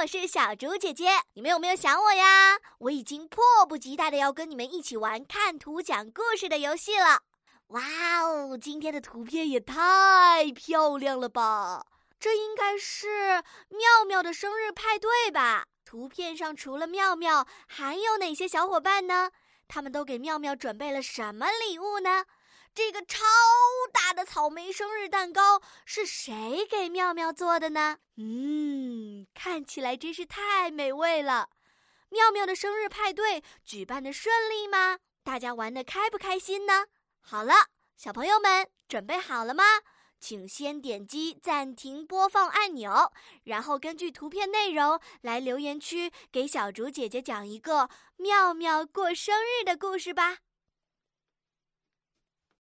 我是小竹姐姐。你们有没有想我呀？我已经迫不及待的要跟你们一起玩看图讲故事的游戏了。哇哦，今天的图片也太漂亮了吧！这应该是妙妙的生日派对吧？图片上除了妙妙，还有哪些小伙伴呢？他们都给妙妙准备了什么礼物呢？这个超大的草莓生日蛋糕是谁给妙妙做的呢？嗯，看起来真是太美味了。妙妙的生日派对举办的顺利吗？大家玩的开不开心呢？好了，小朋友们准备好了吗？请先点击暂停播放按钮，然后根据图片内容来留言区给小竹姐姐讲一个妙妙过生日的故事吧。